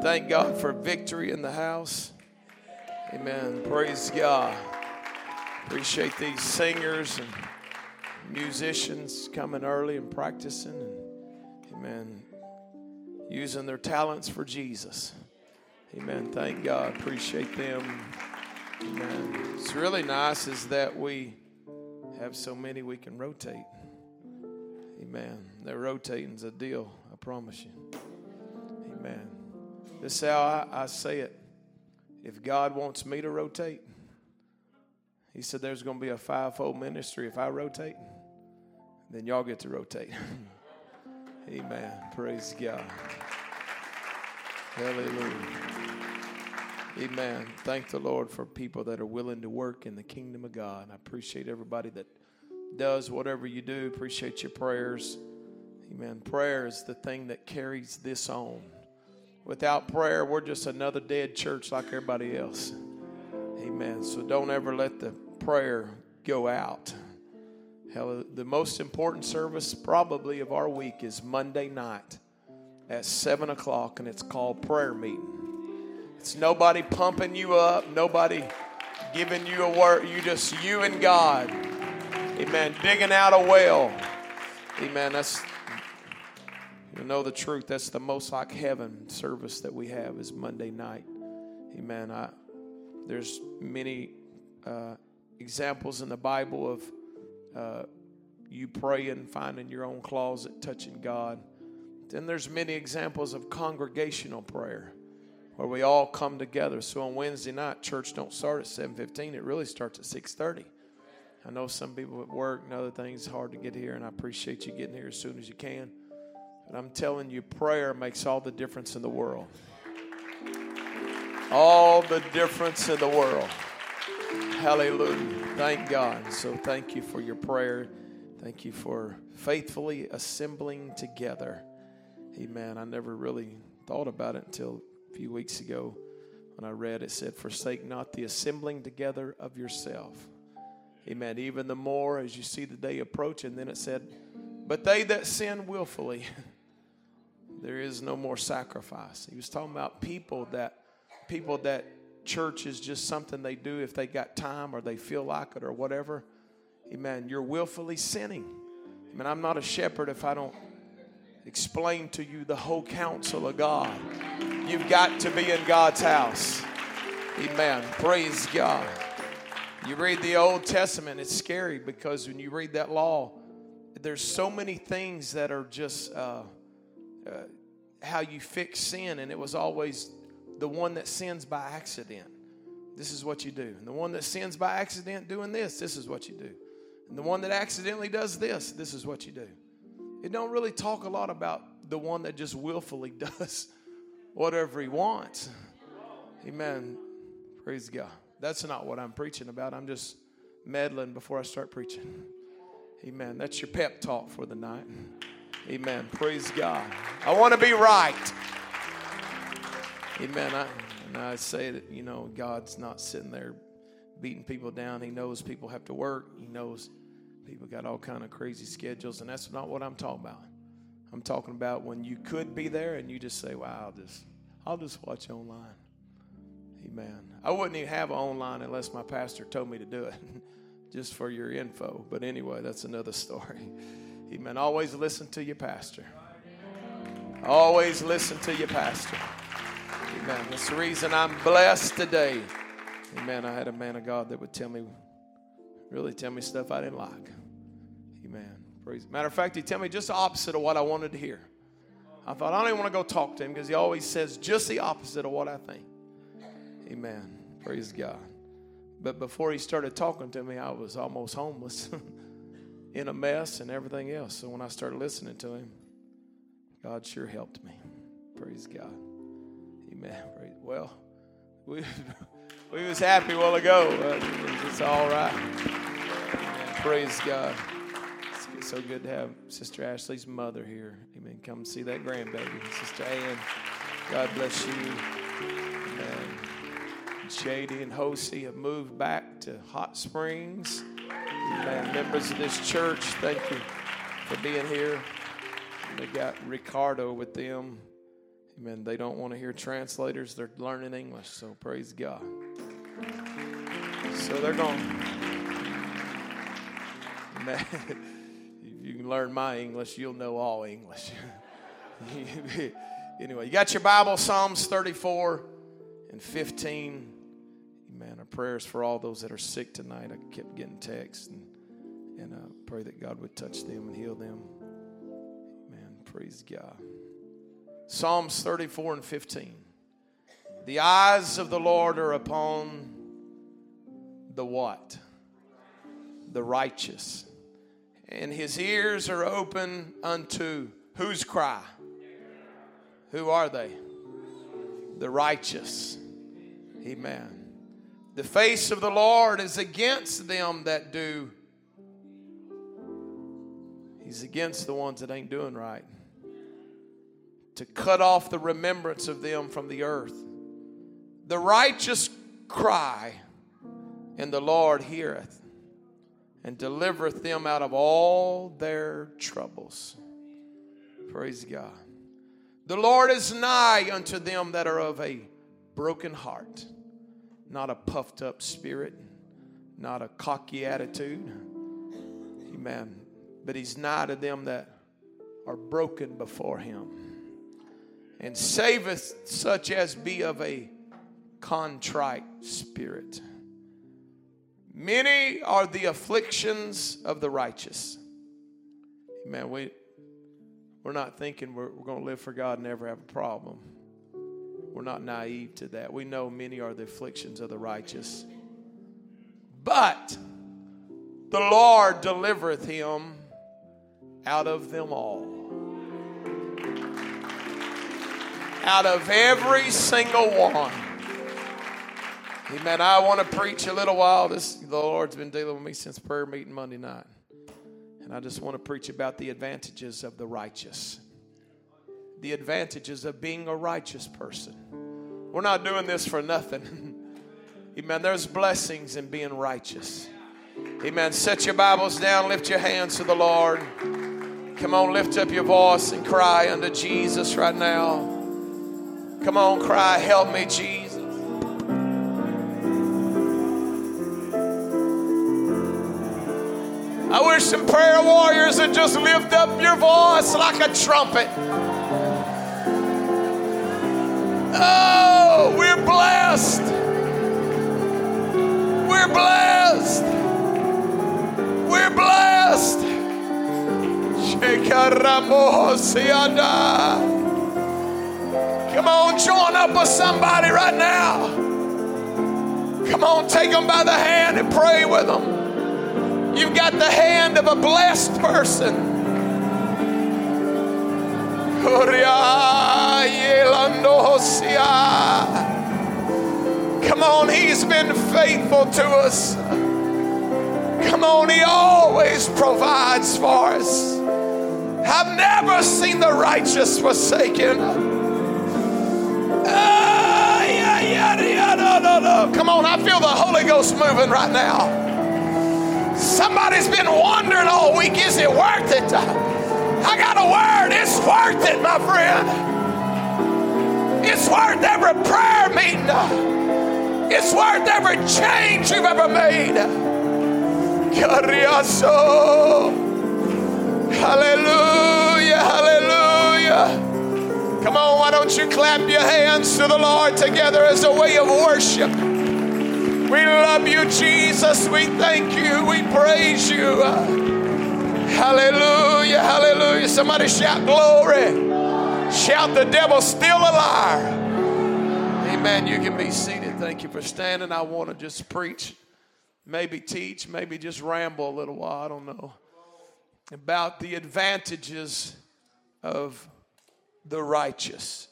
Thank God for victory in the house. Amen. Praise God. Appreciate these singers and musicians coming early and practicing and amen using their talents for Jesus. Amen. Thank God. Appreciate them. Amen. It's really nice is that we have so many we can rotate. Amen. That rotating's a deal, I promise you. Amen. This is how I, I say it. If God wants me to rotate, He said there's going to be a fivefold ministry. If I rotate, then y'all get to rotate. Amen. Praise God. Hallelujah. Amen. Thank the Lord for people that are willing to work in the kingdom of God. I appreciate everybody that does whatever you do. Appreciate your prayers. Amen. Prayer is the thing that carries this on. Without prayer, we're just another dead church like everybody else. Amen. So don't ever let the prayer go out. Hell, the most important service probably of our week is Monday night at 7 o'clock, and it's called prayer meeting. It's nobody pumping you up, nobody giving you a word. You just you and God. Amen. Digging out a well. Amen. That's you know the truth. That's the most like heaven service that we have is Monday night. Amen. I, there's many uh, examples in the Bible of uh, you praying, finding your own closet, touching God. Then there's many examples of congregational prayer where we all come together. So on Wednesday night, church don't start at 7:15. It really starts at 6:30. I know some people at work and other things hard to get here, and I appreciate you getting here as soon as you can. But I'm telling you, prayer makes all the difference in the world. All the difference in the world. Hallelujah. Thank God. So thank you for your prayer. Thank you for faithfully assembling together. Amen. I never really thought about it until a few weeks ago when I read it said, Forsake not the assembling together of yourself. Amen. Even the more as you see the day approaching, then it said, But they that sin willfully, there is no more sacrifice. He was talking about people that people that church is just something they do if they got time or they feel like it or whatever. Amen. You're willfully sinning. Amen. I'm not a shepherd if I don't explain to you the whole counsel of God. You've got to be in God's house. Amen. Praise God. You read the Old Testament, it's scary because when you read that law, there's so many things that are just uh, uh, how you fix sin, and it was always the one that sins by accident. This is what you do. And the one that sins by accident doing this, this is what you do. And the one that accidentally does this, this is what you do. It don't really talk a lot about the one that just willfully does whatever he wants. Amen. Praise God. That's not what I'm preaching about. I'm just meddling before I start preaching. Amen. That's your pep talk for the night. Amen. Praise God. I want to be right. Amen. I, and I say that, you know, God's not sitting there beating people down. He knows people have to work. He knows people got all kind of crazy schedules, and that's not what I'm talking about. I'm talking about when you could be there and you just say, "Wow, I'll just, I'll just watch online." Amen. I wouldn't even have online unless my pastor told me to do it, just for your info. But anyway, that's another story. Amen. Always listen to your pastor. Always listen to your pastor. Amen. That's the reason I'm blessed today. Amen. I had a man of God that would tell me, really tell me stuff I didn't like. Amen. Praise. Matter of fact, he tell me just the opposite of what I wanted to hear. I thought I don't even want to go talk to him because he always says just the opposite of what I think. Amen. Praise God. But before he started talking to me, I was almost homeless, in a mess and everything else. So when I started listening to him, God sure helped me. Praise God. Amen. Well, we we was happy a while ago. It's all right. Amen. Praise God. It's so good to have Sister Ashley's mother here. Amen. Come see that grandbaby, Sister Ann. God bless you. Amen. Shady and Hosey have moved back to Hot Springs. Amen. Members of this church, thank you for being here. They got Ricardo with them. Amen. They don't want to hear translators, they're learning English, so praise God. So they're. Man, if you can learn my English, you'll know all English. anyway, you got your Bible, Psalms 34 and 15. Amen. Our prayers for all those that are sick tonight. I kept getting texts and, and uh, pray that God would touch them and heal them. Amen. Praise God. Psalms 34 and 15. The eyes of the Lord are upon the what? The righteous. And his ears are open unto whose cry? Who are they? The righteous. Amen. The face of the Lord is against them that do. He's against the ones that ain't doing right to cut off the remembrance of them from the earth. The righteous cry, and the Lord heareth and delivereth them out of all their troubles. Praise God. The Lord is nigh unto them that are of a broken heart, not a puffed up spirit, not a cocky attitude. Amen. But He's nigh to them that are broken before Him and saveth such as be of a contrite spirit. Many are the afflictions of the righteous. Man, we, we're not thinking we're, we're going to live for God and never have a problem. We're not naive to that. We know many are the afflictions of the righteous. But the Lord delivereth him out of them all. out of every single one. Amen. I want to preach a little while. This the Lord's been dealing with me since prayer meeting Monday night. And I just want to preach about the advantages of the righteous. The advantages of being a righteous person. We're not doing this for nothing. Amen. There's blessings in being righteous. Amen. Set your Bibles down, lift your hands to the Lord. Come on, lift up your voice and cry unto Jesus right now. Come on, cry, help me, Jesus. I wish some prayer warriors would just lift up your voice like a trumpet. Oh, we're blessed. We're blessed. We're blessed. Come on, join up with somebody right now. Come on, take them by the hand and pray with them. You've got the hand of a blessed person. Come on, he's been faithful to us. Come on, he always provides for us. I've never seen the righteous forsaken Come on, I feel the Holy Ghost moving right now. Somebody's been wondering all week is it worth it? I got a word. It's worth it, my friend. It's worth every prayer meeting. It's worth every change you've ever made. Hallelujah, hallelujah. Come on, why don't you clap your hands to the Lord together as a way of worship? We love you, Jesus. We thank you. We praise you. Hallelujah, hallelujah. Somebody shout glory. Shout the devil still a liar. Amen. You can be seated. Thank you for standing. I want to just preach, maybe teach, maybe just ramble a little while. I don't know. About the advantages of the righteous.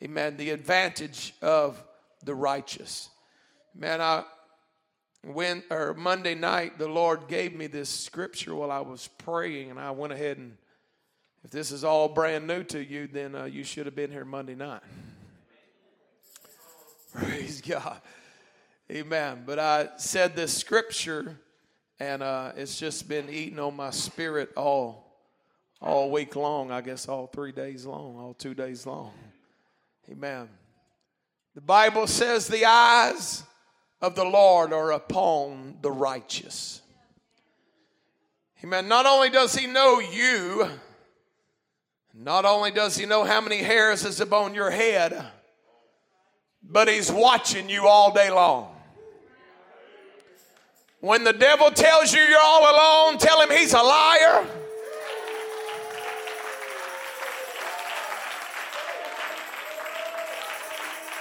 Amen. The advantage of the righteous. Man, I when or Monday night the Lord gave me this scripture while I was praying, and I went ahead and if this is all brand new to you, then uh, you should have been here Monday night. Praise God. Amen. But I said this scripture, and uh, it's just been eating on my spirit all all week long, I guess all three days long, all two days long. Amen. The Bible says the eyes of the Lord are upon the righteous. Amen. Not only does he know you, not only does he know how many hairs is upon your head, but he's watching you all day long. When the devil tells you you're all alone, tell him he's a liar.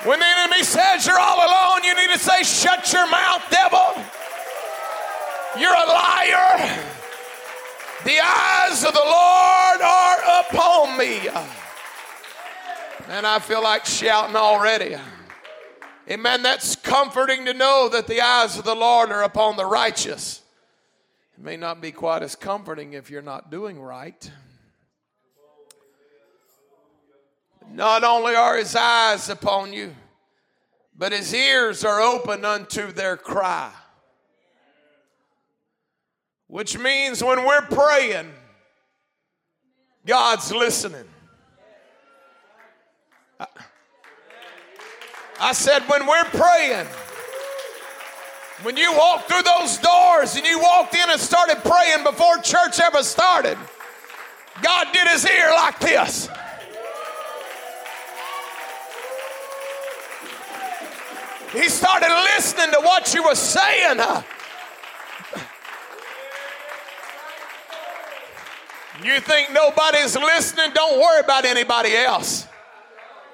When the enemy says you're all alone, you need to say, Shut your mouth, devil. You're a liar. The eyes of the Lord are upon me. And I feel like shouting already. Amen. That's comforting to know that the eyes of the Lord are upon the righteous. It may not be quite as comforting if you're not doing right. Not only are his eyes upon you, but his ears are open unto their cry. Which means when we're praying, God's listening. I said, when we're praying, when you walk through those doors and you walked in and started praying before church ever started, God did his ear like this. He started listening to what you were saying. You think nobody's listening? Don't worry about anybody else.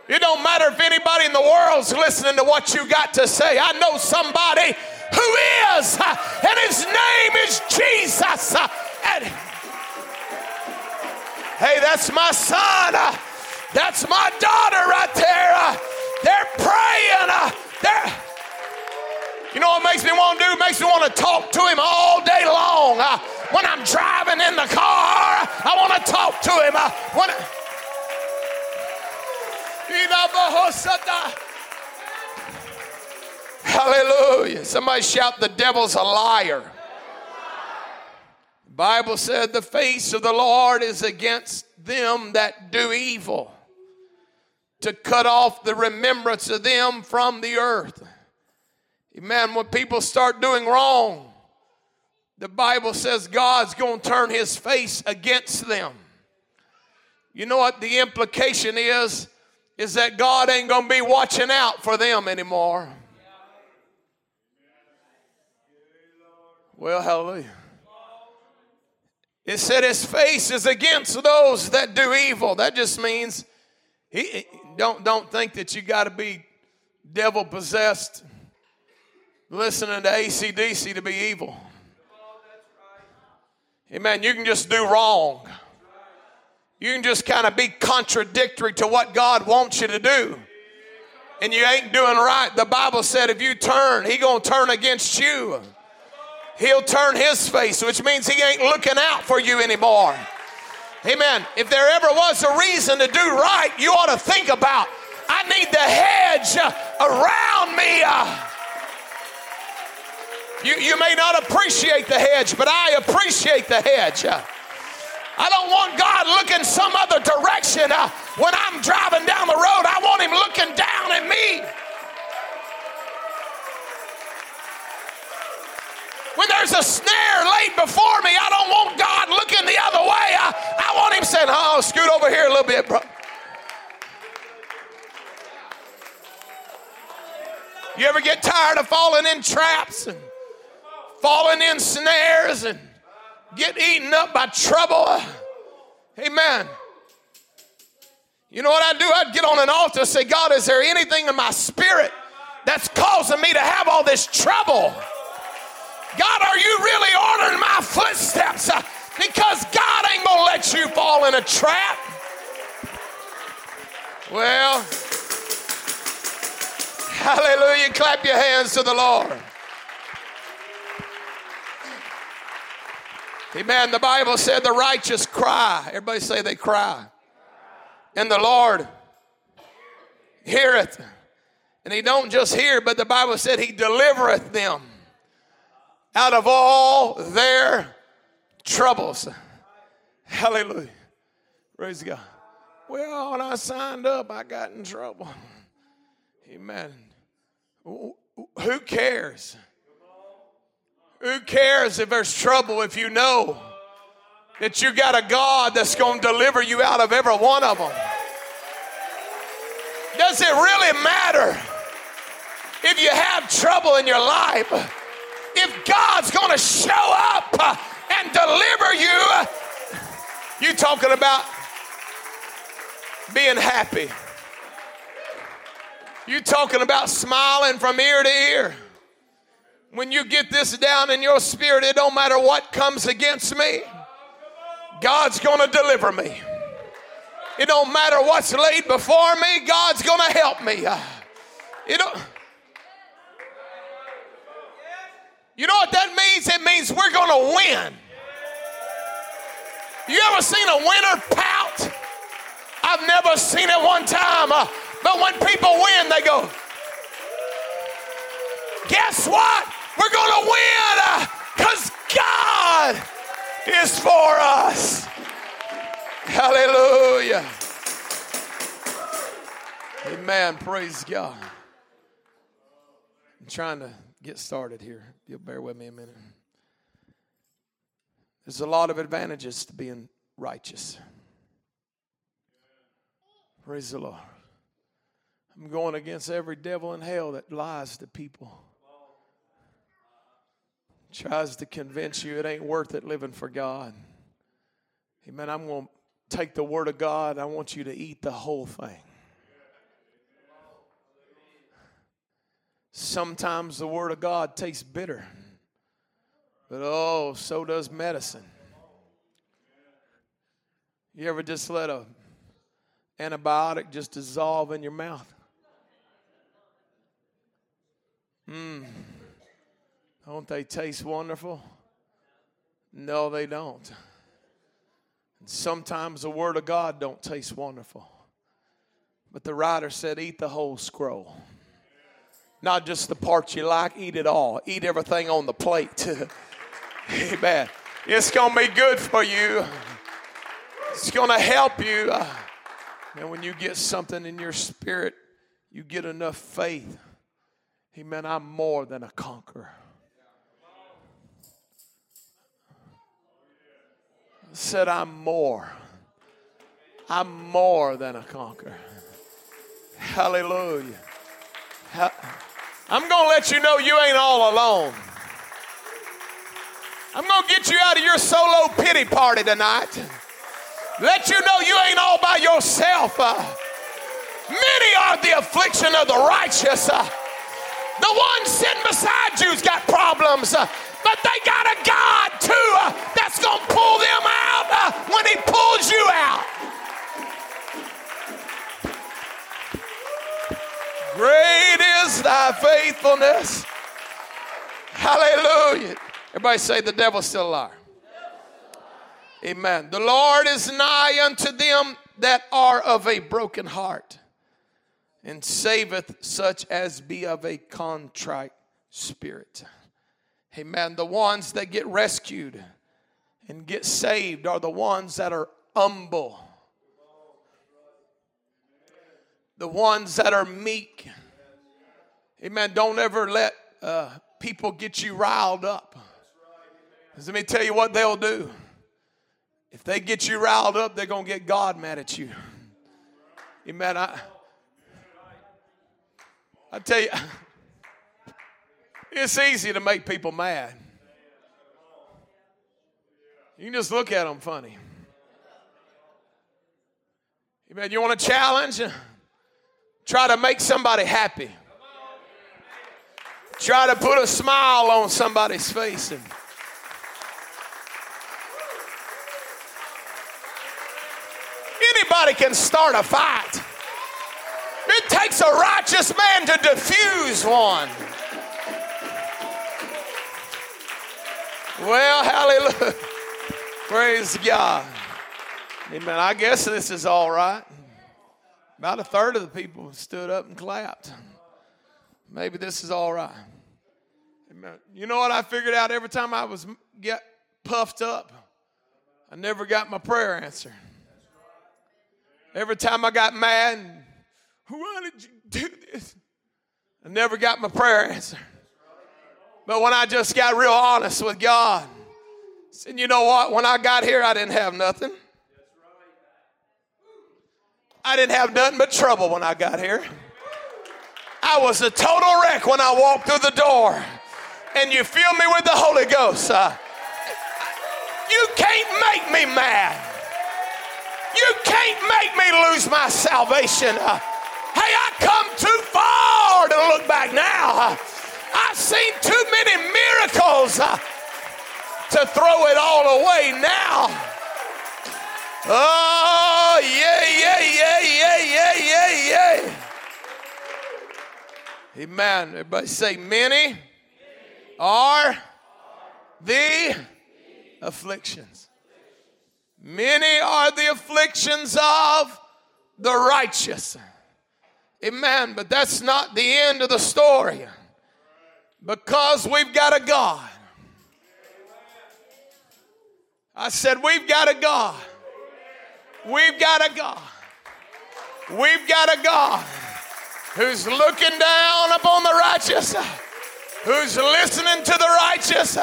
It don't matter if anybody in the world's listening to what you got to say. I know somebody who is, and his name is Jesus. And hey, that's my son. That's my daughter right there. They're praying. There, you know what makes me want to do? Makes me want to talk to him all day long. Uh, when I'm driving in the car, I want to talk to him. Uh, when Hallelujah. Somebody shout, The devil's a liar. The Bible said, The face of the Lord is against them that do evil to cut off the remembrance of them from the earth. Amen. When people start doing wrong, the Bible says God's going to turn his face against them. You know what the implication is? Is that God ain't going to be watching out for them anymore. Well, hallelujah. It said his face is against those that do evil. That just means he, don't, don't think that you got to be devil possessed listening to ACDC to be evil. Amen. You can just do wrong. You can just kind of be contradictory to what God wants you to do. And you ain't doing right. The Bible said if you turn, he going to turn against you. He'll turn his face, which means he ain't looking out for you anymore. Amen. If there ever was a reason to do right, you ought to think about I need the hedge around me. You, you may not appreciate the hedge, but I appreciate the hedge. I don't want God looking some other direction when I'm driving down the road. I want Him looking down at me. When there's a snare laid before me, I don't want God looking the other way. I, I want Him saying, Oh, scoot over here a little bit, bro. You ever get tired of falling in traps and falling in snares and get eaten up by trouble? Amen. You know what I'd do? I'd get on an altar and say, God, is there anything in my spirit that's causing me to have all this trouble? God, are you really ordering my footsteps? Uh, because God ain't gonna let you fall in a trap. Well, hallelujah. Clap your hands to the Lord. Amen. The Bible said the righteous cry. Everybody say they cry. And the Lord heareth. And he don't just hear, but the Bible said he delivereth them out of all their troubles. Hallelujah. Praise God. Well, when I signed up, I got in trouble. Amen. Who cares? Who cares if there's trouble if you know that you got a God that's going to deliver you out of every one of them? Does it really matter if you have trouble in your life? If God's going to show up and deliver you, you talking about being happy. You talking about smiling from ear to ear. When you get this down in your spirit, it don't matter what comes against me. God's going to deliver me. It don't matter what's laid before me. God's going to help me. It don't, you know what that means? It means we're going to win. You ever seen a winner pout? I've never seen it one time. Uh, but when people win, they go, guess what? We're going to win because uh, God is for us. Hallelujah. Amen. Praise God. I'm trying to get started here. You'll bear with me a minute. There's a lot of advantages to being righteous. Praise the Lord. I'm going against every devil in hell that lies to people. Tries to convince you it ain't worth it living for God. Amen. I'm going to take the word of God. I want you to eat the whole thing. Sometimes the word of God tastes bitter. But oh, so does medicine. You ever just let a antibiotic just dissolve in your mouth? Mmm. Don't they taste wonderful? No, they don't. And sometimes the word of God don't taste wonderful. But the writer said, eat the whole scroll. Not just the parts you like, eat it all. Eat everything on the plate. Amen. It's going to be good for you. It's going to help you. Uh, and when you get something in your spirit, you get enough faith. Amen. I'm more than a conqueror. said, I'm more. I'm more than a conqueror. Hallelujah. I'm going to let you know you ain't all alone. I'm going to get you out of your solo pity party tonight. Let you know you ain't all by yourself. Uh, many are the affliction of the righteous. Uh, the one sitting beside you's got problems. Uh, but they got a God too uh, that's going to pull them out uh, when He pulls you out. Great is thy faithfulness. Hallelujah. Everybody say the devil's still a liar. Amen. The Lord is nigh unto them that are of a broken heart and saveth such as be of a contrite spirit. Amen. The ones that get rescued and get saved are the ones that are humble. The ones that are meek. Amen. Don't ever let uh, people get you riled up. Let me tell you what they'll do. If they get you riled up, they're going to get God mad at you. Amen. I, I tell you. It's easy to make people mad. You can just look at them funny. Amen. You want a challenge? Try to make somebody happy. Try to put a smile on somebody's face. And anybody can start a fight. It takes a righteous man to diffuse one. Well, hallelujah. Praise God. Amen. I guess this is all right. About a third of the people stood up and clapped. Maybe this is all right. You know what I figured out every time I was get puffed up? I never got my prayer answered. Every time I got mad, why did you do this? I never got my prayer answered. But when I just got real honest with God, said, you know what? When I got here, I didn't have nothing. I didn't have nothing but trouble when I got here. I was a total wreck when I walked through the door. And you fill me with the Holy Ghost. Uh, you can't make me mad. You can't make me lose my salvation. Uh, hey, I come too far to look back now. Uh, I've seen too many miracles uh, to throw it all away now. Oh, Oh, yeah, yeah, yeah, yeah, yeah, yeah, yeah. Amen. Everybody say, many are the afflictions. Many are the afflictions of the righteous. Amen. But that's not the end of the story. Because we've got a God. I said, We've got a God. We've got a God. We've got a God who's looking down upon the righteous, who's listening to the righteous,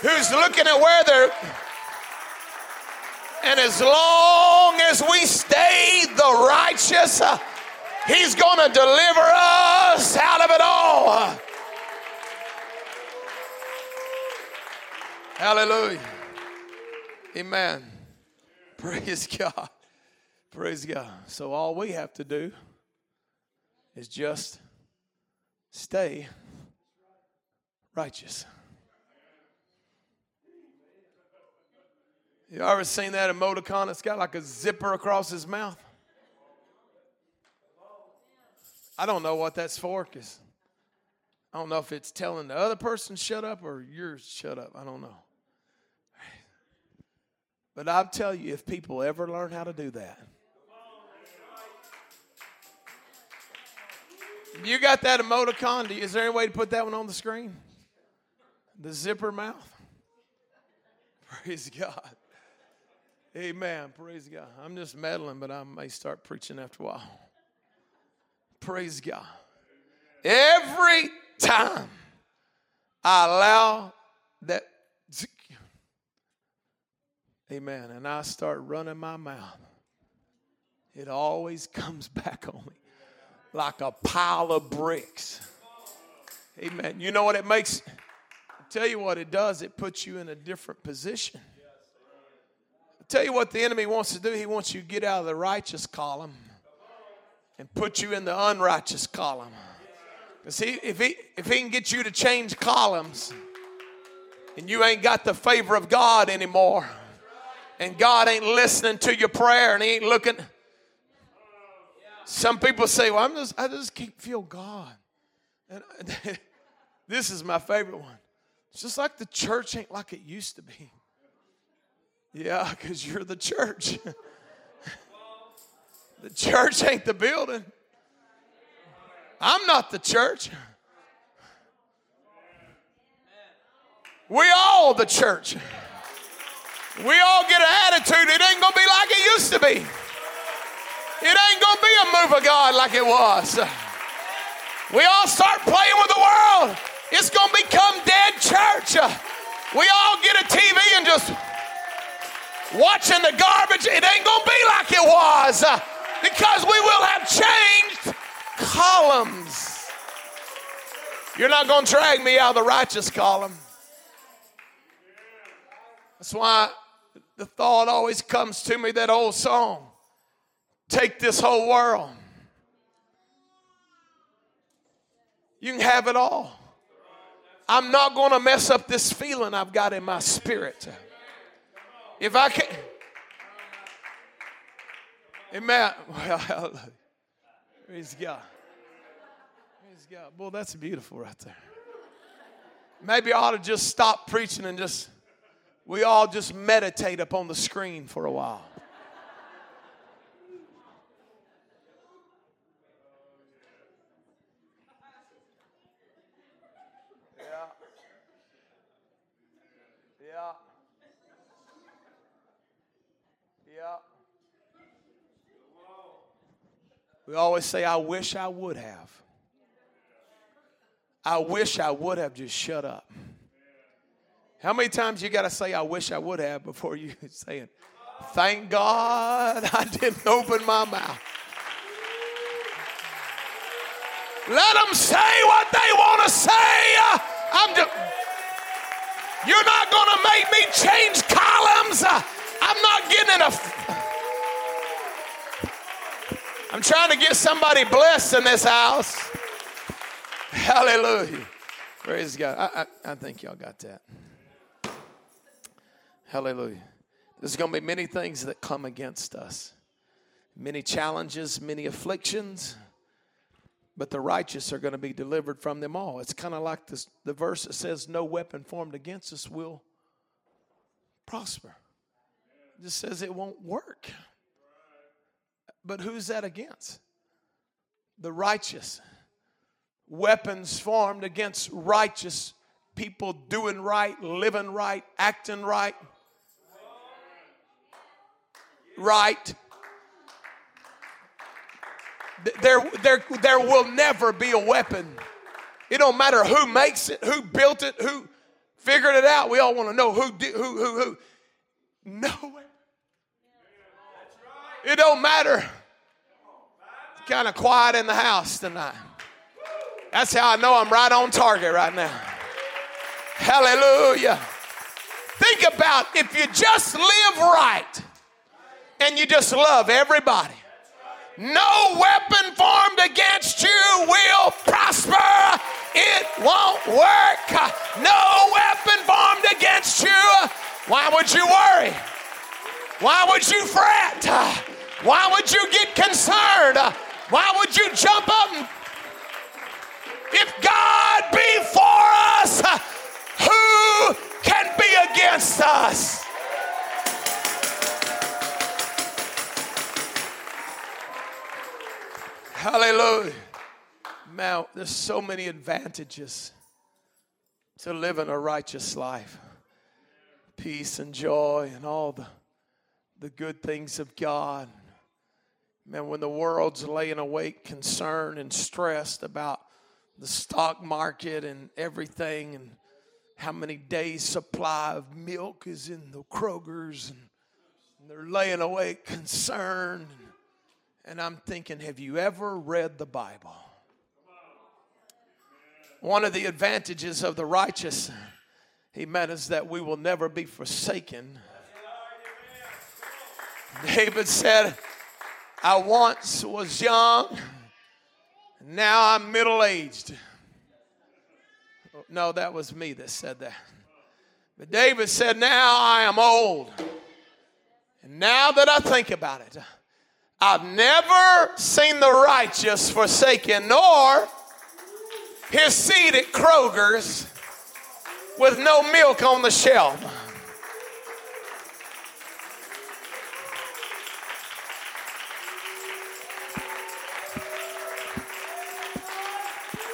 who's looking at where they're. And as long as we stay the righteous, He's going to deliver us out of it all. Hallelujah. Amen. Praise God. Praise God. So all we have to do is just stay righteous. You ever seen that emoticon? It's got like a zipper across his mouth. I don't know what that's for because I don't know if it's telling the other person shut up or yours shut up. I don't know. But I'll tell you, if people ever learn how to do that, you got that emoticon. Is there any way to put that one on the screen? The zipper mouth. Praise God. Amen. Praise God. I'm just meddling, but I may start preaching after a while. Praise God. Every time I allow that Amen. And I start running my mouth. It always comes back on me like a pile of bricks. Amen. You know what it makes? i tell you what it does. It puts you in a different position. i tell you what the enemy wants to do. He wants you to get out of the righteous column and put you in the unrighteous column. Because he, if, he, if he can get you to change columns and you ain't got the favor of God anymore, and God ain't listening to your prayer and He ain't looking. Some people say, "Well, I'm just I just can't feel God," and this is my favorite one. It's just like the church ain't like it used to be. Yeah, because you're the church. the church ain't the building. I'm not the church. We all the church. We all get an attitude, it ain't gonna be like it used to be. It ain't gonna be a move of God like it was. We all start playing with the world. It's gonna become dead church. We all get a TV and just watching the garbage. It ain't gonna be like it was because we will have changed columns. You're not gonna drag me out of the righteous column. That's why the thought always comes to me that old song take this whole world. You can have it all. I'm not going to mess up this feeling I've got in my spirit. If I can. Amen. Well, praise God. Praise God. Boy, that's beautiful right there. Maybe I ought to just stop preaching and just we all just meditate upon the screen for a while. Yeah. Yeah. Yeah. We always say, I wish I would have. I wish I would have just shut up. How many times you got to say, I wish I would have before you say it? Thank God I didn't open my mouth. Let them say what they want to say. I'm just, you're not going to make me change columns. I'm not getting in a. I'm trying to get somebody blessed in this house. Hallelujah. Praise God. I, I, I think y'all got that. Hallelujah. There's going to be many things that come against us, many challenges, many afflictions, but the righteous are going to be delivered from them all. It's kind of like this, the verse that says, No weapon formed against us will prosper. It just says it won't work. But who's that against? The righteous. Weapons formed against righteous people doing right, living right, acting right right. There, there, there will never be a weapon. It don't matter who makes it, who built it, who figured it out. We all want to know who did, who, who, who. No. It don't matter. It's kind of quiet in the house tonight. That's how I know I'm right on target right now. Hallelujah. Think about if you just live right and you just love everybody. No weapon formed against you will prosper. It won't work. No weapon formed against you. Why would you worry? Why would you fret? Why would you get concerned? Why would you jump up if God be for us, who can be against us? Hallelujah. Now, there's so many advantages to living a righteous life peace and joy and all the, the good things of God. Man, when the world's laying awake, concerned and stressed about the stock market and everything, and how many days' supply of milk is in the Kroger's, and they're laying awake, concerned. And I'm thinking, have you ever read the Bible? One of the advantages of the righteous, amen, is that we will never be forsaken. David said, I once was young, now I'm middle aged. No, that was me that said that. But David said, Now I am old. And now that I think about it, I've never seen the righteous forsaken, nor his seed at Kroger's with no milk on the shelf.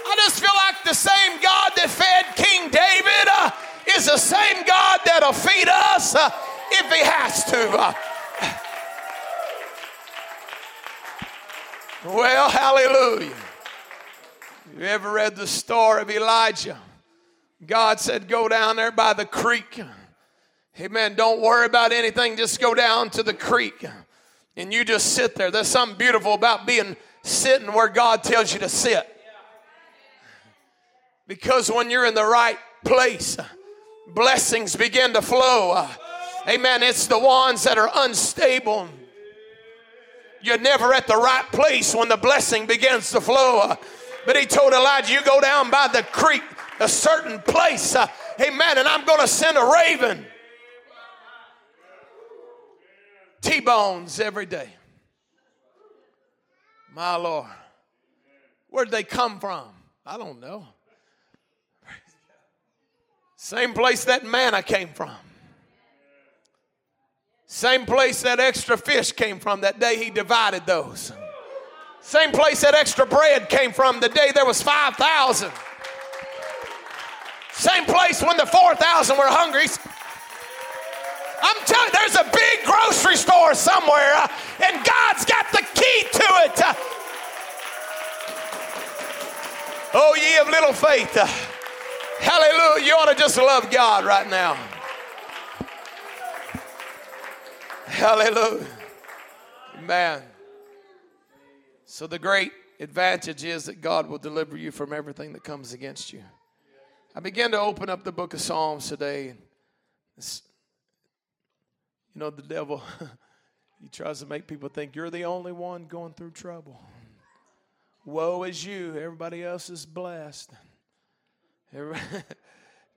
I just feel like the same God that fed King David uh, is the same God that'll feed us uh, if he has to. Uh, Well, hallelujah. You ever read the story of Elijah? God said, Go down there by the creek. Amen. Don't worry about anything. Just go down to the creek and you just sit there. There's something beautiful about being sitting where God tells you to sit. Because when you're in the right place, blessings begin to flow. Amen. It's the ones that are unstable you're never at the right place when the blessing begins to flow. But he told Elijah, You go down by the creek, a certain place. Uh, amen. And I'm going to send a raven. T bones every day. My Lord. Where'd they come from? I don't know. Same place that manna came from. Same place that extra fish came from that day he divided those. Same place that extra bread came from the day there was 5,000. Same place when the 4,000 were hungry. I'm telling you, there's a big grocery store somewhere, uh, and God's got the key to it. Uh, Oh, ye of little faith. Hallelujah. You ought to just love God right now. Hallelujah. Amen. So, the great advantage is that God will deliver you from everything that comes against you. I began to open up the book of Psalms today. It's, you know, the devil, he tries to make people think you're the only one going through trouble. Woe is you, everybody else is blessed.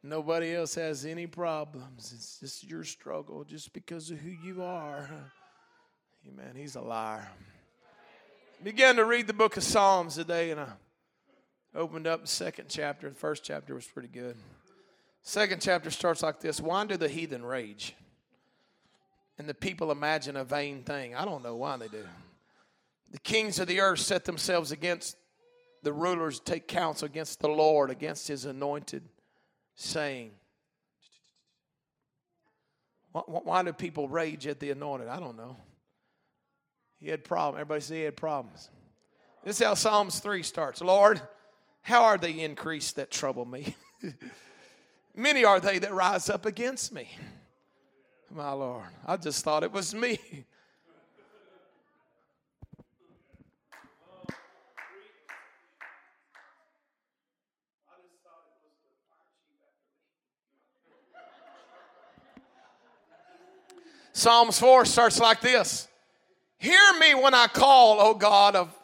nobody else has any problems. It's just your struggle just because of who you are. Amen. He's a liar. Began to read the book of Psalms today, and I opened up the second chapter. The first chapter was pretty good. Second chapter starts like this Why do the heathen rage? And the people imagine a vain thing. I don't know why they do. The kings of the earth set themselves against the rulers, take counsel against the Lord, against his anointed, saying, Why do people rage at the anointed? I don't know. He had problems. Everybody say he had problems. This is how Psalms 3 starts. Lord, how are they increased that trouble me? Many are they that rise up against me. My Lord, I just thought it was me. Psalms 4 starts like this Hear me when I call, O God of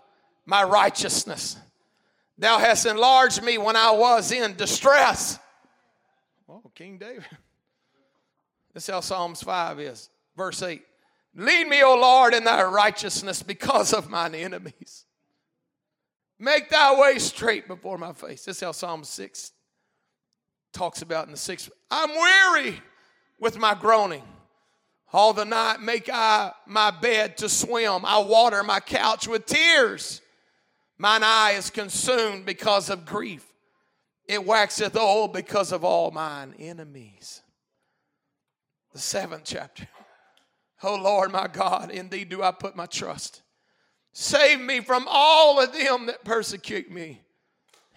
my righteousness. Thou hast enlarged me when I was in distress. Oh, King David. This how Psalms 5 is. Verse 8 Lead me, O Lord, in thy righteousness because of mine enemies. Make thy way straight before my face. This is how Psalm 6 talks about in the sixth. I'm weary with my groaning. All the night make I my bed to swim. I water my couch with tears. Mine eye is consumed because of grief. It waxeth old because of all mine enemies. The seventh chapter. Oh Lord my God, in thee do I put my trust. Save me from all of them that persecute me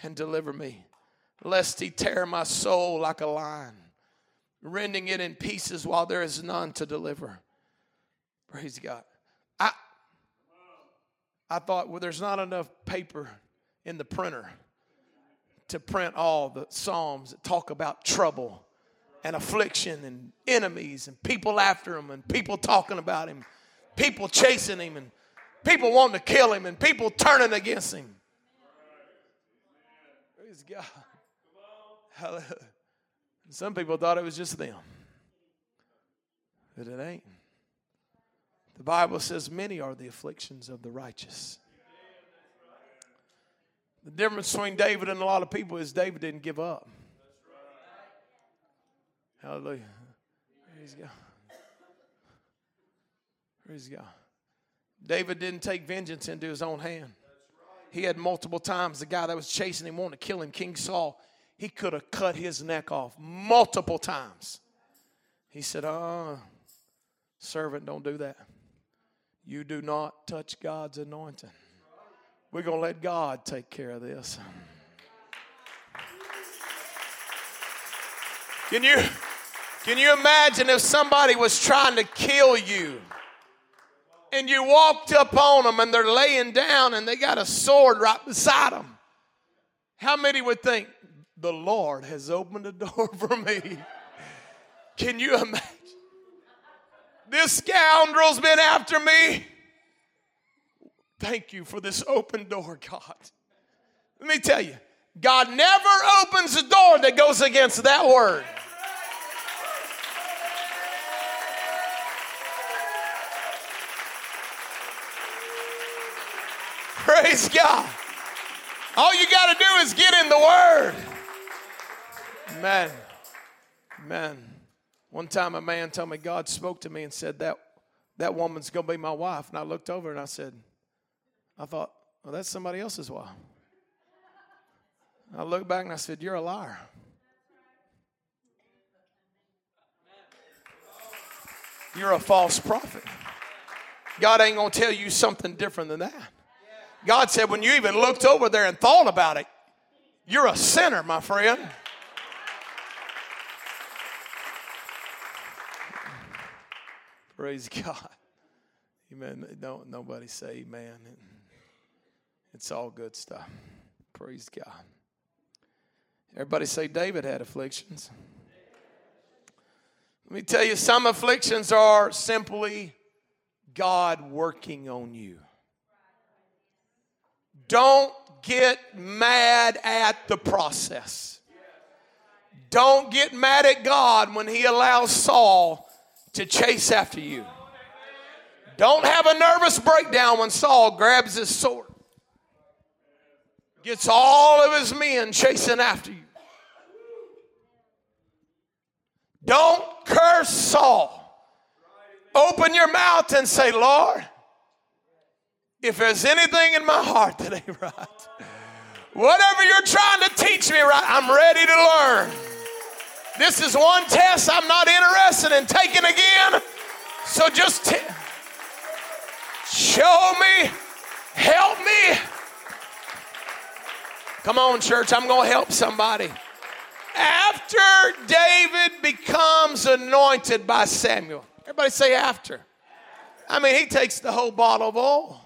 and deliver me, lest he tear my soul like a lion rending it in pieces while there is none to deliver. Praise God. I, I thought, well, there's not enough paper in the printer to print all the Psalms that talk about trouble and affliction and enemies and people after him and people talking about him, people chasing him and people wanting to kill him and people turning against him. Praise God. Hallelujah. Some people thought it was just them, but it ain't. The Bible says, Many are the afflictions of the righteous. The difference between David and a lot of people is David didn't give up. Hallelujah. Praise God. Praise God. David didn't take vengeance into his own hand. He had multiple times the guy that was chasing him, wanting to kill him, King Saul he could have cut his neck off multiple times. He said, Uh, servant, don't do that. You do not touch God's anointing. We're going to let God take care of this. Can you, can you imagine if somebody was trying to kill you and you walked up on them and they're laying down and they got a sword right beside them? How many would think, the Lord has opened a door for me. Can you imagine? This scoundrel's been after me. Thank you for this open door, God. Let me tell you, God never opens a door that goes against that word. Praise God. All you got to do is get in the Word. Amen. Amen. One time a man told me God spoke to me and said that that woman's going to be my wife. And I looked over and I said, I thought, well, that's somebody else's wife. I looked back and I said, You're a liar. You're a false prophet. God ain't going to tell you something different than that. God said, when you even looked over there and thought about it, You're a sinner, my friend. Praise God. Amen. Don't nobody say amen. It's all good stuff. Praise God. Everybody say David had afflictions. Let me tell you, some afflictions are simply God working on you. Don't get mad at the process. Don't get mad at God when He allows Saul to chase after you. Don't have a nervous breakdown when Saul grabs his sword, gets all of his men chasing after you. Don't curse Saul. Open your mouth and say, Lord, if there's anything in my heart that ain't right, whatever you're trying to teach me right, I'm ready to learn. This is one test I'm not interested in taking again. So just t- show me, help me. Come on, church, I'm going to help somebody. After David becomes anointed by Samuel, everybody say after. I mean, he takes the whole bottle of oil.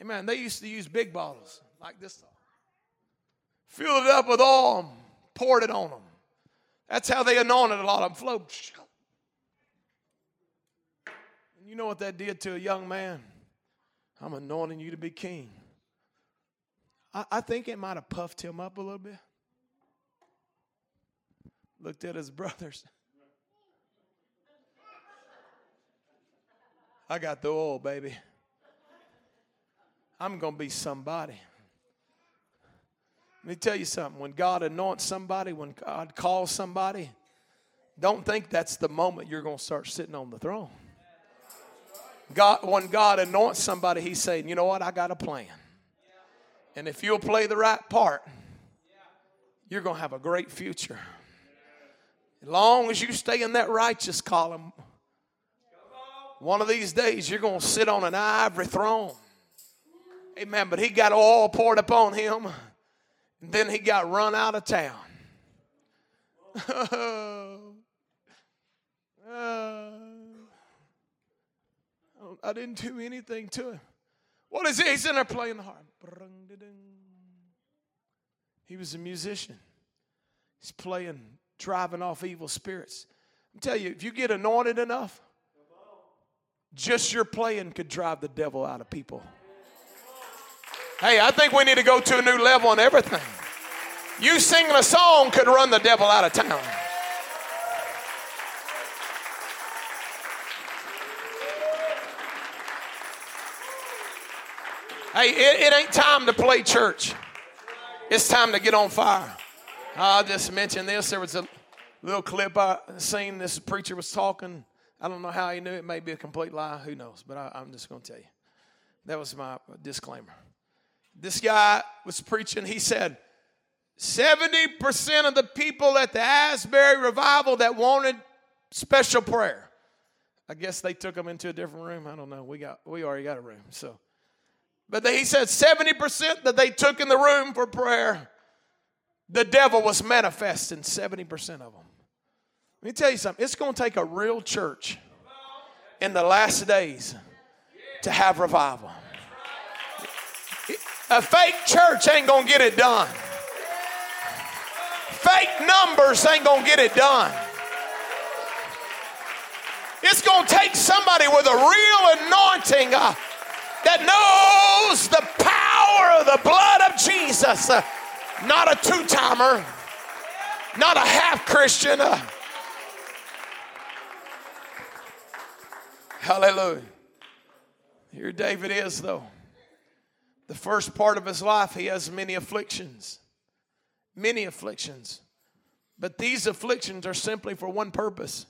Amen. They used to use big bottles like this. fill it up with oil, poured it on them. That's how they anointed a lot of them. Flowed. And you know what that did to a young man? I'm anointing you to be king. I, I think it might have puffed him up a little bit looked at his brothers. I got the oil, baby. I'm going to be somebody. Let me tell you something. When God anoints somebody, when God calls somebody, don't think that's the moment you're going to start sitting on the throne. God, when God anoints somebody, He's saying, you know what? I got a plan. And if you'll play the right part, you're going to have a great future. As long as you stay in that righteous column, one of these days you're going to sit on an ivory throne. Amen. But he got all poured upon him, then he got run out of town. I didn't do anything to him. What is he? He's in there playing the harp. He was a musician. He's playing driving off evil spirits. I'm telling you, if you get anointed enough, just your playing could drive the devil out of people. Hey, I think we need to go to a new level on everything. You singing a song could run the devil out of town. Hey, it, it ain't time to play church. It's time to get on fire. I'll just mention this. There was a little clip I seen. This preacher was talking. I don't know how he knew it. May be a complete lie. Who knows? But I, I'm just going to tell you. That was my disclaimer. This guy was preaching. He said, 70% of the people at the Asbury revival that wanted special prayer. I guess they took them into a different room. I don't know. We got we already got a room. So but they, he said 70% that they took in the room for prayer the devil was manifesting 70% of them. Let me tell you something. It's going to take a real church in the last days to have revival. A fake church ain't going to get it done. Fake numbers ain't going to get it done. It's going to take somebody with a real anointing uh, that knows the power of the blood of Jesus. Uh, not a two timer, not a half Christian. Uh, hallelujah. Here David is, though. The first part of his life, he has many afflictions. Many afflictions. But these afflictions are simply for one purpose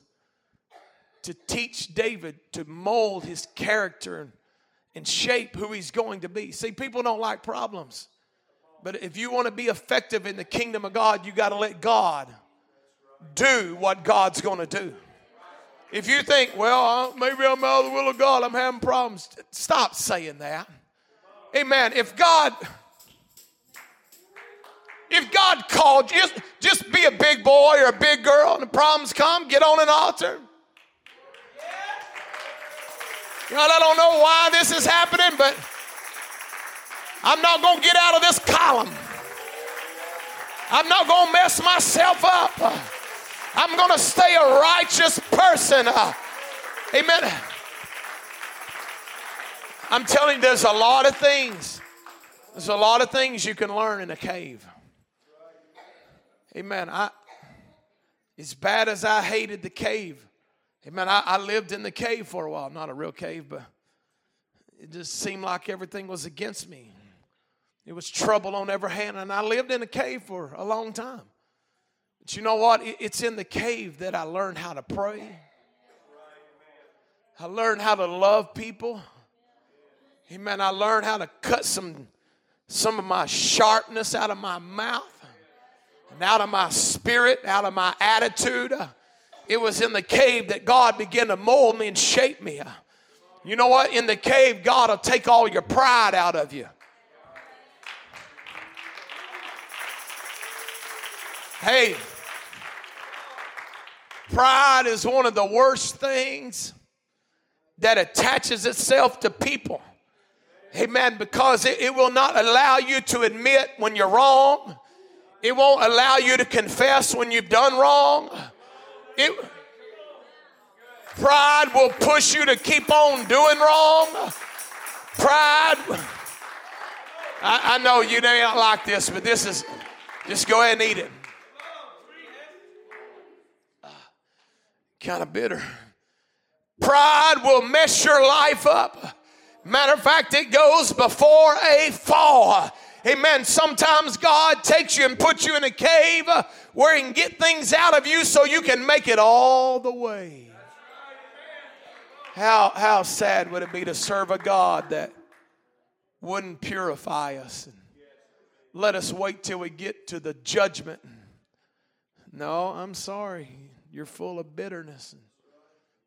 to teach David to mold his character and shape who he's going to be. See, people don't like problems. But if you want to be effective in the kingdom of God, you got to let God do what God's going to do. If you think, well, maybe I'm out of the will of God, I'm having problems, stop saying that. Amen. If God, if God called you, just, just be a big boy or a big girl and the problems come, get on an altar. God, I don't know why this is happening, but I'm not going to get out of this column. I'm not going to mess myself up. I'm going to stay a righteous person. Amen. I'm telling you, there's a lot of things. There's a lot of things you can learn in a cave. Amen. I, as bad as I hated the cave, amen, I, I lived in the cave for a while. Not a real cave, but it just seemed like everything was against me. It was trouble on every hand, and I lived in a cave for a long time. But you know what? It's in the cave that I learned how to pray. I learned how to love people. Amen. I learned how to cut some, some of my sharpness out of my mouth and out of my spirit, out of my attitude. Uh, it was in the cave that God began to mold me and shape me. Uh, you know what? In the cave, God will take all your pride out of you. Hey, pride is one of the worst things that attaches itself to people. Amen. Because it, it, will not allow you to admit when you're wrong. It won't allow you to confess when you've done wrong. It, pride will push you to keep on doing wrong. Pride. I, I know you don't like this, but this is just go ahead and eat it. Uh, kind of bitter. Pride will mess your life up. Matter of fact, it goes before a fall. Amen. Sometimes God takes you and puts you in a cave where He can get things out of you so you can make it all the way. How, how sad would it be to serve a God that wouldn't purify us and let us wait till we get to the judgment? No, I'm sorry. You're full of bitterness.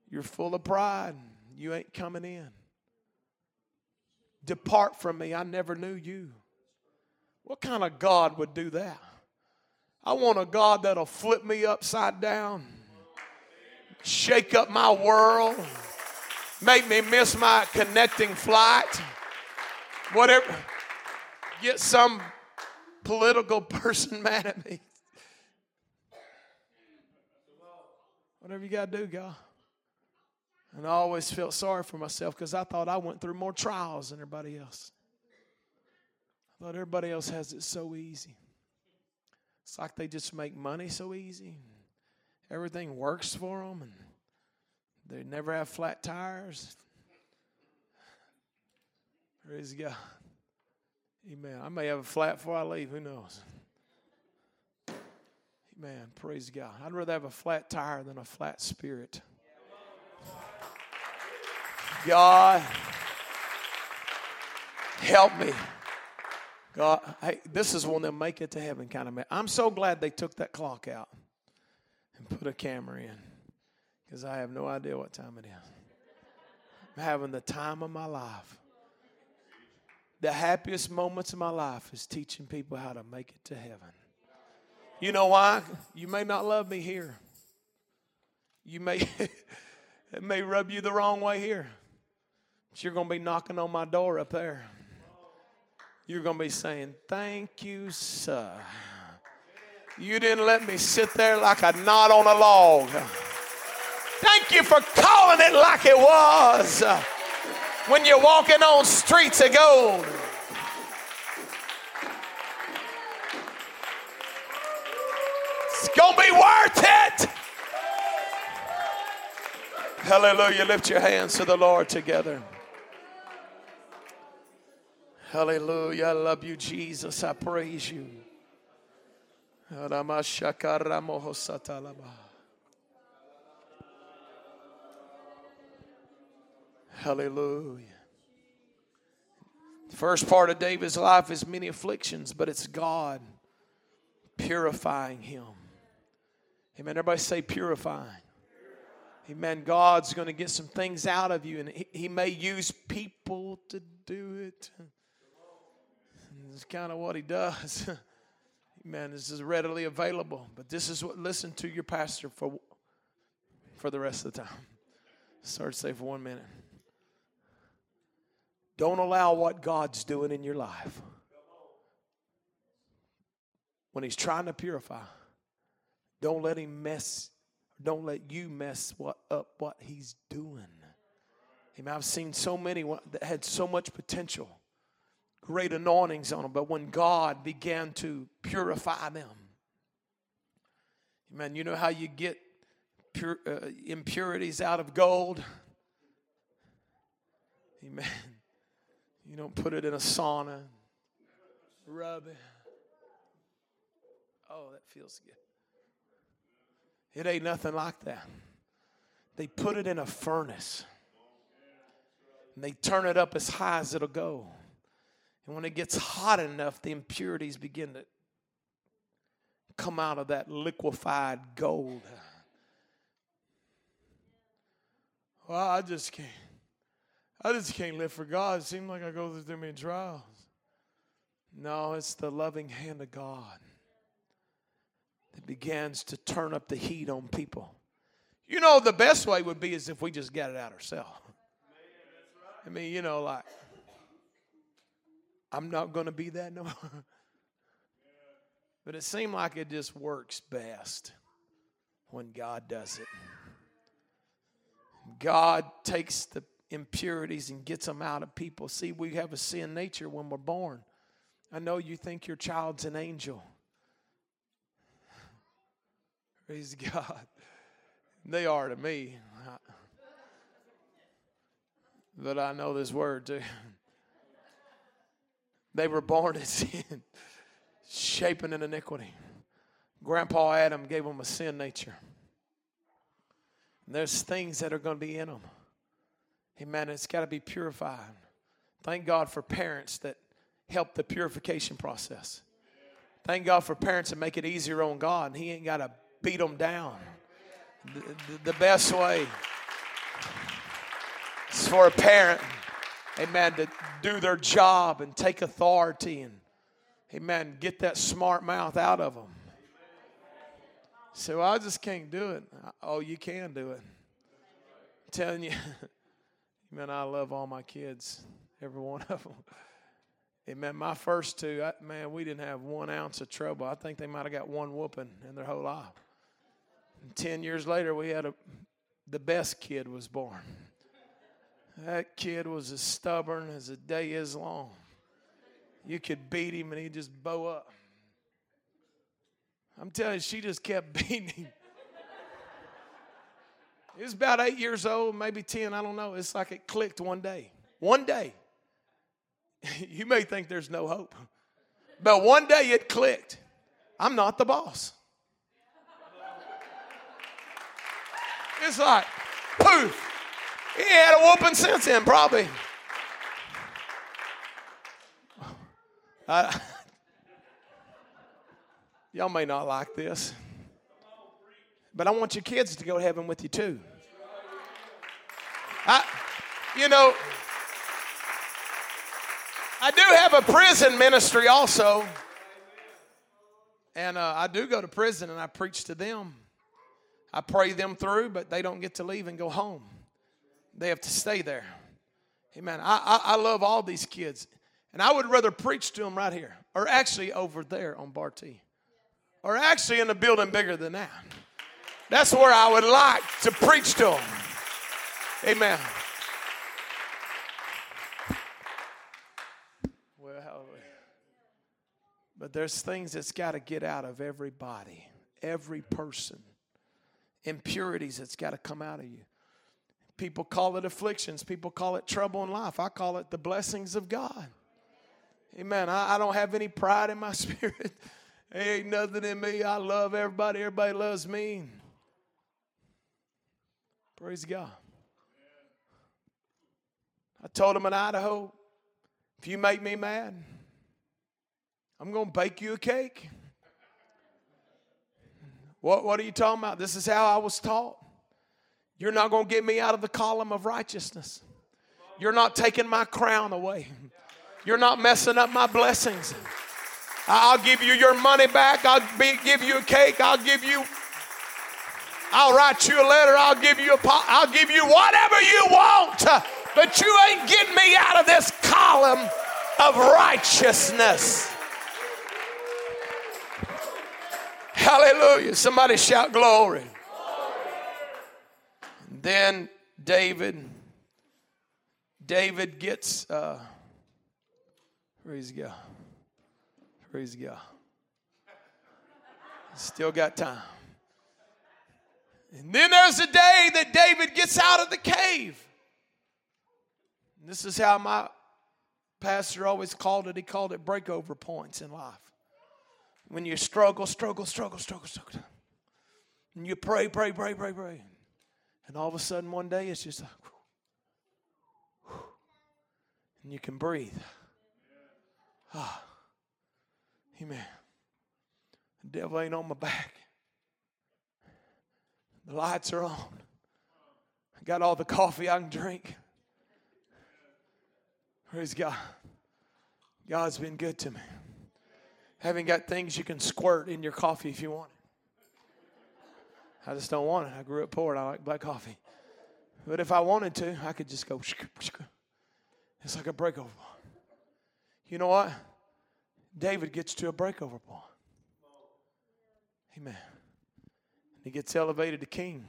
You're full of pride. You ain't coming in. Depart from me. I never knew you. What kind of God would do that? I want a God that'll flip me upside down, shake up my world, make me miss my connecting flight, whatever. Get some political person mad at me. Whatever you got to do, God. And I always felt sorry for myself because I thought I went through more trials than everybody else. I thought everybody else has it so easy. It's like they just make money so easy. Everything works for them and they never have flat tires. Praise God. Amen. I may have a flat before I leave. Who knows? Amen. Praise God. I'd rather have a flat tire than a flat spirit. God, help me. God, hey, this is one them make it to heaven kind of. I'm so glad they took that clock out and put a camera in because I have no idea what time it is. I'm having the time of my life. The happiest moments of my life is teaching people how to make it to heaven. You know why? You may not love me here. You may it may rub you the wrong way here. You're going to be knocking on my door up there. You're going to be saying, Thank you, sir. You didn't let me sit there like a knot on a log. Thank you for calling it like it was when you're walking on streets of gold. It's going to be worth it. Hallelujah. Lift your hands to the Lord together. Hallelujah. I love you, Jesus. I praise you. Hallelujah. The first part of David's life is many afflictions, but it's God purifying him. Amen. Everybody say purifying. Amen. God's going to get some things out of you, and He, he may use people to do it. It's kind of what He does. Man, this is readily available. But this is what listen to your pastor for for the rest of the time. Start to say for one minute. Don't allow what God's doing in your life. When He's trying to purify, don't let Him mess, don't let you mess what, up what He's doing. Amen. I've seen so many that had so much potential, great anointings on them, but when God began to purify them, Amen. You know how you get pure, uh, impurities out of gold? Amen. You don't put it in a sauna, rub it. Oh, that feels good. It ain't nothing like that. They put it in a furnace and they turn it up as high as it'll go. And when it gets hot enough, the impurities begin to come out of that liquefied gold. Well, I just can't. I just can't live for God. It seems like I go through too many trials. No, it's the loving hand of God that begins to turn up the heat on people. You know, the best way would be is if we just got it out ourselves. I mean, you know, like, I'm not going to be that no more. But it seemed like it just works best when God does it. God takes the impurities and gets them out of people. See, we have a sin nature when we're born. I know you think your child's an angel. Praise God. They are to me. But I know this word too. They were born in sin, shaping in iniquity. Grandpa Adam gave them a sin nature. And there's things that are going to be in them. Amen. It's got to be purified. Thank God for parents that help the purification process. Thank God for parents that make it easier on God. and He ain't got to beat them down. The, the, the best way is for a parent, amen, to do their job and take authority and, amen, get that smart mouth out of them. So I just can't do it. Oh, you can do it. I'm telling you. Man, I love all my kids, every one of them. Amen. My first two, I, man, we didn't have one ounce of trouble. I think they might have got one whooping in their whole life. And Ten years later, we had a, the best kid was born. That kid was as stubborn as a day is long. You could beat him and he'd just bow up. I'm telling you, she just kept beating him. He was about eight years old, maybe 10, I don't know. It's like it clicked one day. One day. you may think there's no hope, but one day it clicked. I'm not the boss. It's like, poof. He had a whooping since then, probably. Y'all may not like this. But I want your kids to go to heaven with you too. I, you know, I do have a prison ministry also. And uh, I do go to prison and I preach to them. I pray them through, but they don't get to leave and go home. They have to stay there. Amen. I, I, I love all these kids. And I would rather preach to them right here, or actually over there on Barty, or actually in a building bigger than that. That's where I would like to preach to them. Amen. Well, but there's things that's got to get out of everybody, every person. Impurities that's got to come out of you. People call it afflictions, people call it trouble in life. I call it the blessings of God. Amen. I, I don't have any pride in my spirit. There ain't nothing in me. I love everybody. Everybody loves me. Praise God. I told him in Idaho, if you make me mad, I'm going to bake you a cake. What, what are you talking about? This is how I was taught. You're not going to get me out of the column of righteousness. You're not taking my crown away. You're not messing up my blessings. I'll give you your money back. I'll be, give you a cake. I'll give you. I'll write you a letter. I'll give you a. I'll give you whatever you want. But you ain't getting me out of this column of righteousness. Hallelujah. Somebody shout glory. Then David, David gets, uh, praise God. Praise God. Still got time. And then there's a day that David gets out of the cave. And this is how my pastor always called it. He called it breakover points in life. When you struggle, struggle, struggle, struggle, struggle. And you pray, pray, pray, pray, pray. And all of a sudden, one day, it's just like, and you can breathe. Ah, amen. The devil ain't on my back. The lights are on. I got all the coffee I can drink. Praise God. God's been good to me. Haven't got things you can squirt in your coffee if you want it. I just don't want it. I grew up poor and I like black coffee. But if I wanted to, I could just go. It's like a breakover point. You know what? David gets to a breakover point. Amen. He gets elevated to king.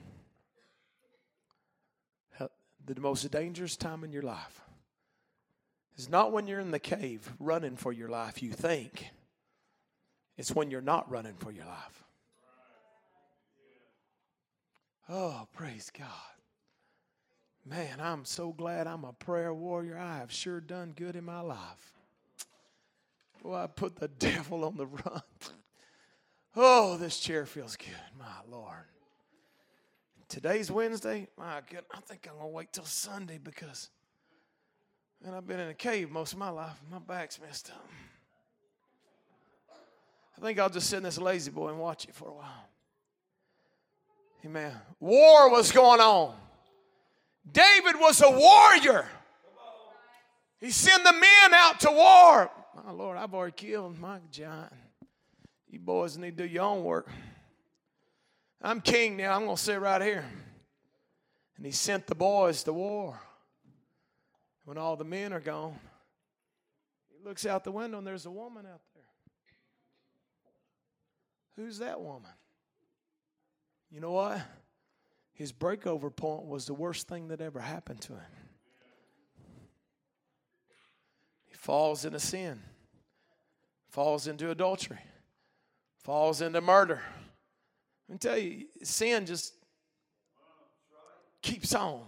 The most dangerous time in your life is not when you're in the cave running for your life, you think. It's when you're not running for your life. Oh, praise God. Man, I'm so glad I'm a prayer warrior. I have sure done good in my life. Well, I put the devil on the run. Oh, this chair feels good, my Lord. Today's Wednesday. My God, I think I'm gonna wait till Sunday because, man, I've been in a cave most of my life. My back's messed up. I think I'll just sit in this lazy boy and watch it for a while. Amen. War was going on. David was a warrior. He sent the men out to war. My Lord, I've already killed my giant. You boys need to do your own work. I'm king now. I'm going to sit right here. And he sent the boys to war. When all the men are gone, he looks out the window and there's a woman out there. Who's that woman? You know what? His breakover point was the worst thing that ever happened to him. He falls into sin, falls into adultery, falls into murder. Let me tell you, sin just keeps on.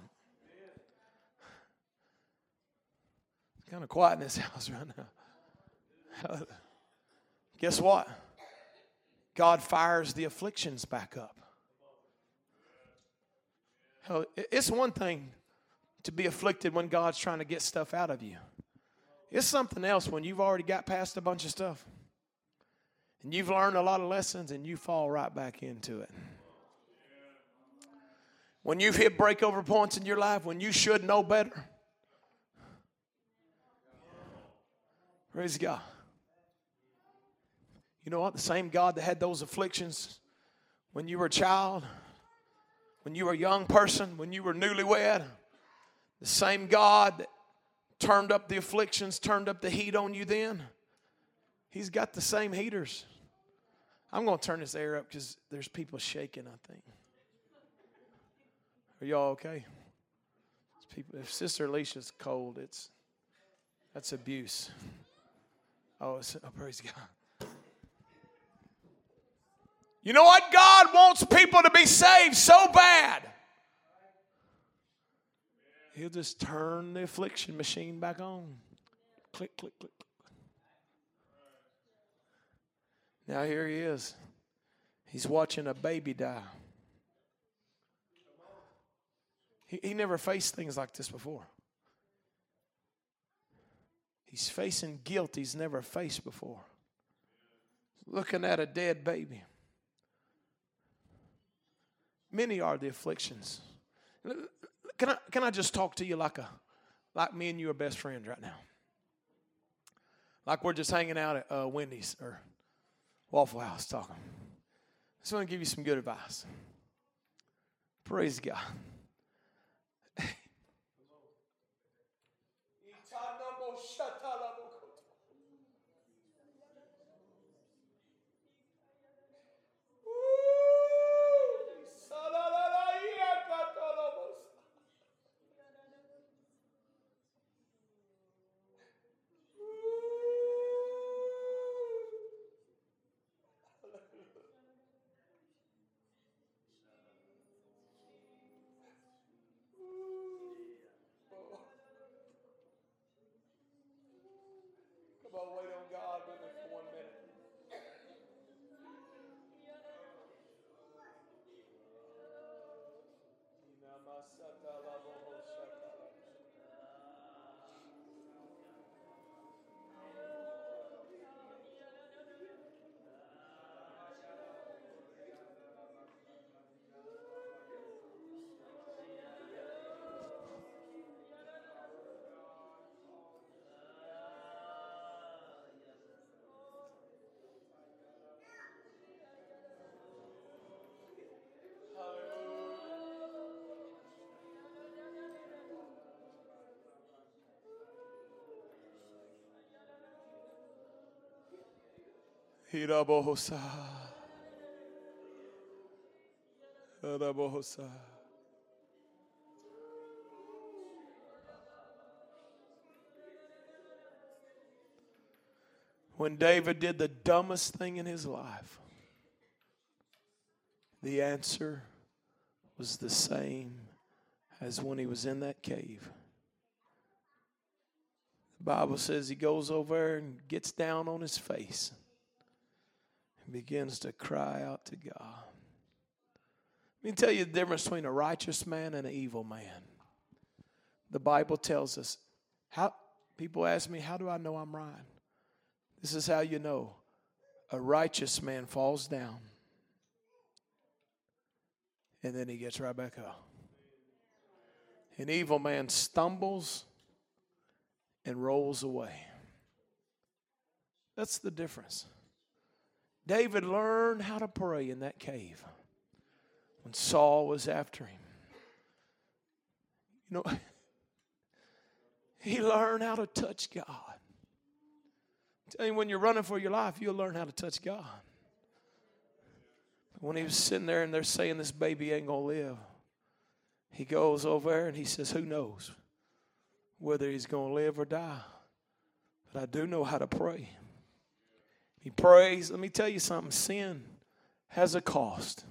It's kind of quiet in this house right now. Guess what? God fires the afflictions back up. It's one thing to be afflicted when God's trying to get stuff out of you. It's something else when you've already got past a bunch of stuff and you've learned a lot of lessons and you fall right back into it. When you've hit breakover points in your life, when you should know better, praise God. You know what? The same God that had those afflictions when you were a child, when you were a young person, when you were newlywed, the same God that turned up the afflictions, turned up the heat on you then, He's got the same heaters. I'm going to turn this air up because there's people shaking, I think. Are y'all okay? People, if Sister Alicia's cold, it's that's abuse. Oh, oh praise God. You know what? God wants people to be saved so bad. He'll just turn the affliction machine back on. Click, click, click. Now here he is. He's watching a baby die. He, he never faced things like this before. He's facing guilt he's never faced before. Looking at a dead baby. Many are the afflictions. Can I, can I just talk to you like, a, like me and you are best friends right now? like we're just hanging out at uh, Wendy's or Waffle House talking. I just want to give you some good advice. Praise God. Hirabohosa. Hirabohosa. When David did the dumbest thing in his life, the answer was the same as when he was in that cave. The Bible says he goes over and gets down on his face begins to cry out to God. Let me tell you the difference between a righteous man and an evil man. The Bible tells us how people ask me, How do I know I'm right? This is how you know a righteous man falls down and then he gets right back up. An evil man stumbles and rolls away. That's the difference. David learned how to pray in that cave when Saul was after him. You know, he learned how to touch God. tell you, when you're running for your life, you'll learn how to touch God. When he was sitting there and they're saying this baby ain't to live, he goes over there and he says, Who knows whether he's going to live or die? But I do know how to pray. He prays. Let me tell you something sin has a cost.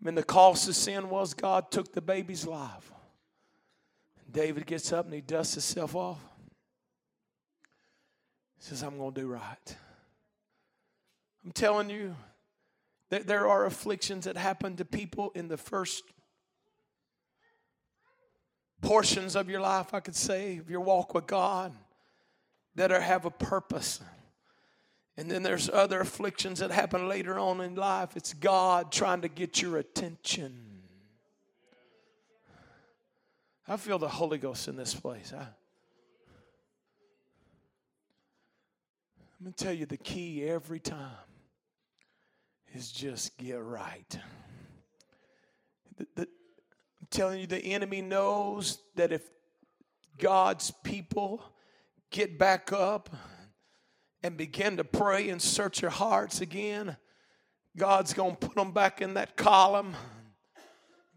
Mean, the cost of sin was God took the baby's life. David gets up and he dusts himself off. He says, I'm going to do right. I'm telling you that there are afflictions that happen to people in the first portions of your life, I could say, of your walk with God, that are, have a purpose. And then there's other afflictions that happen later on in life. It's God trying to get your attention. I feel the Holy Ghost in this place. I, I'm going to tell you the key every time is just get right. The, the, I'm telling you, the enemy knows that if God's people get back up, and begin to pray and search your hearts again, God's going to put them back in that column.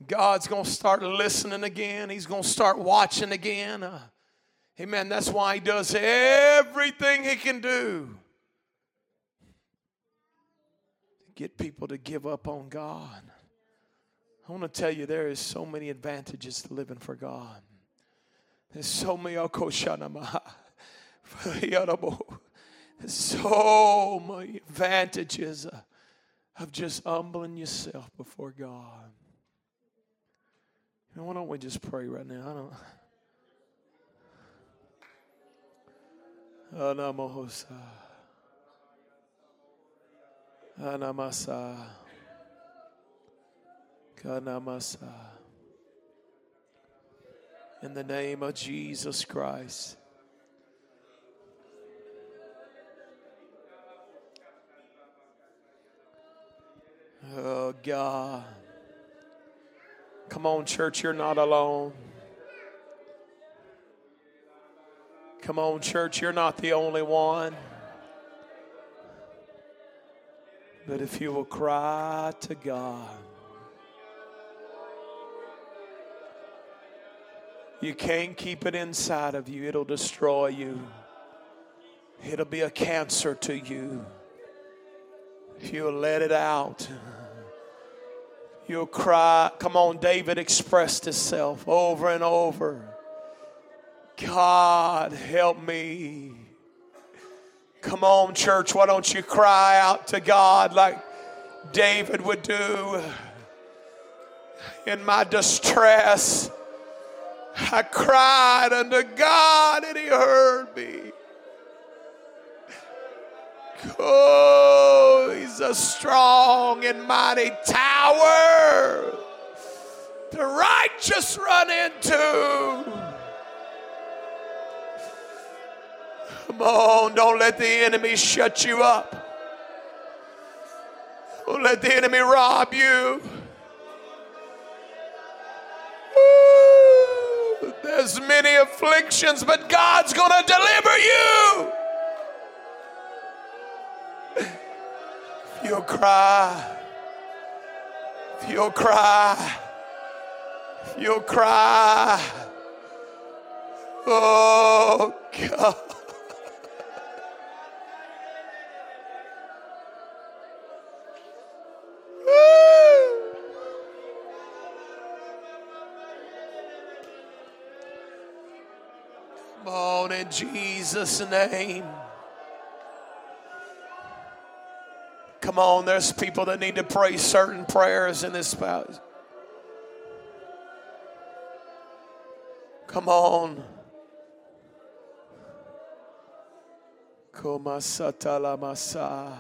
God's going to start listening again. He's going to start watching again. Uh, amen. That's why He does everything He can do to get people to give up on God. I want to tell you there is so many advantages to living for God. There's so many so many advantages of just humbling yourself before God. why don't we just pray right now? I don't. Anamohosa. Anamasa. Kanamasa. In the name of Jesus Christ. Oh, God. Come on, church, you're not alone. Come on, church, you're not the only one. But if you will cry to God, you can't keep it inside of you, it'll destroy you. It'll be a cancer to you. You'll let it out, you'll cry. Come on, David expressed himself over and over. God, help me. Come on, church, why don't you cry out to God like David would do? In my distress, I cried unto God and He heard me. Oh, He's a strong and mighty tower the righteous run into. Come on, don't let the enemy shut you up. Don't let the enemy rob you. Ooh, there's many afflictions, but God's going to deliver you. You'll cry, you'll cry, you'll cry. Oh, God. Come on, in Jesus' name. Come on, there's people that need to pray certain prayers in this house. Come on. Komasatala masa.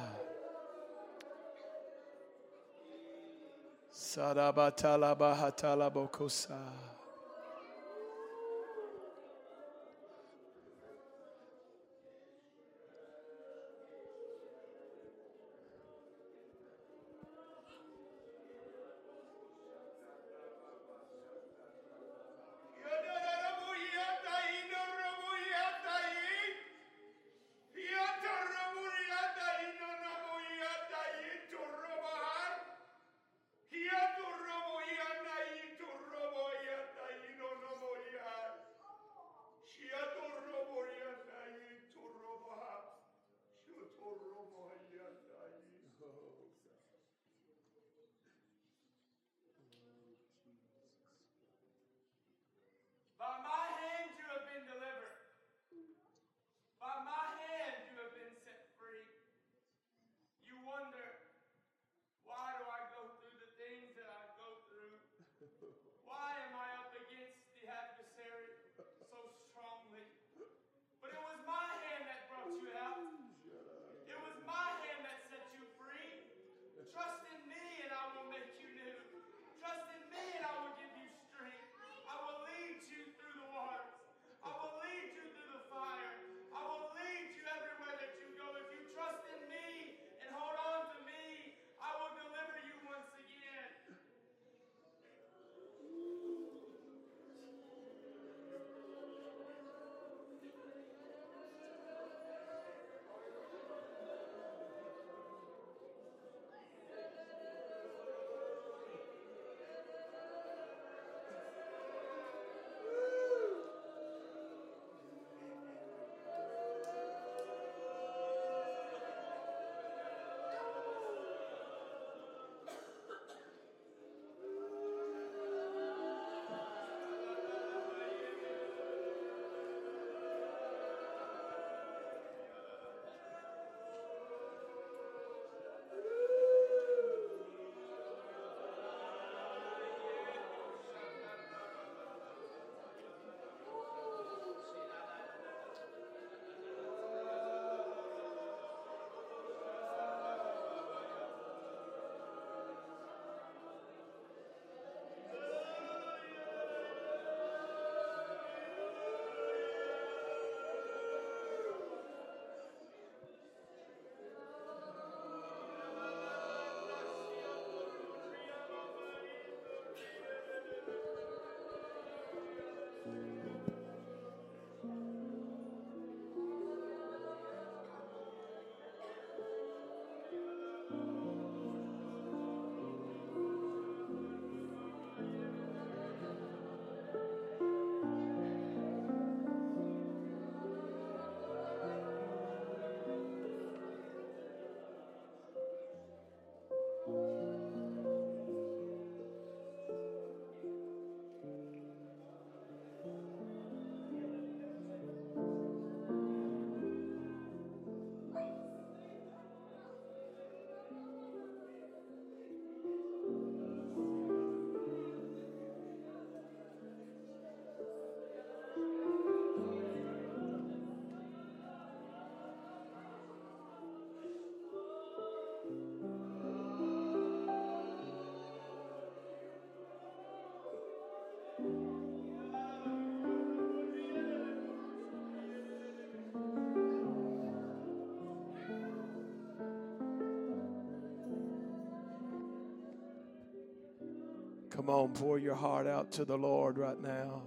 Come on, pour your heart out to the Lord right now.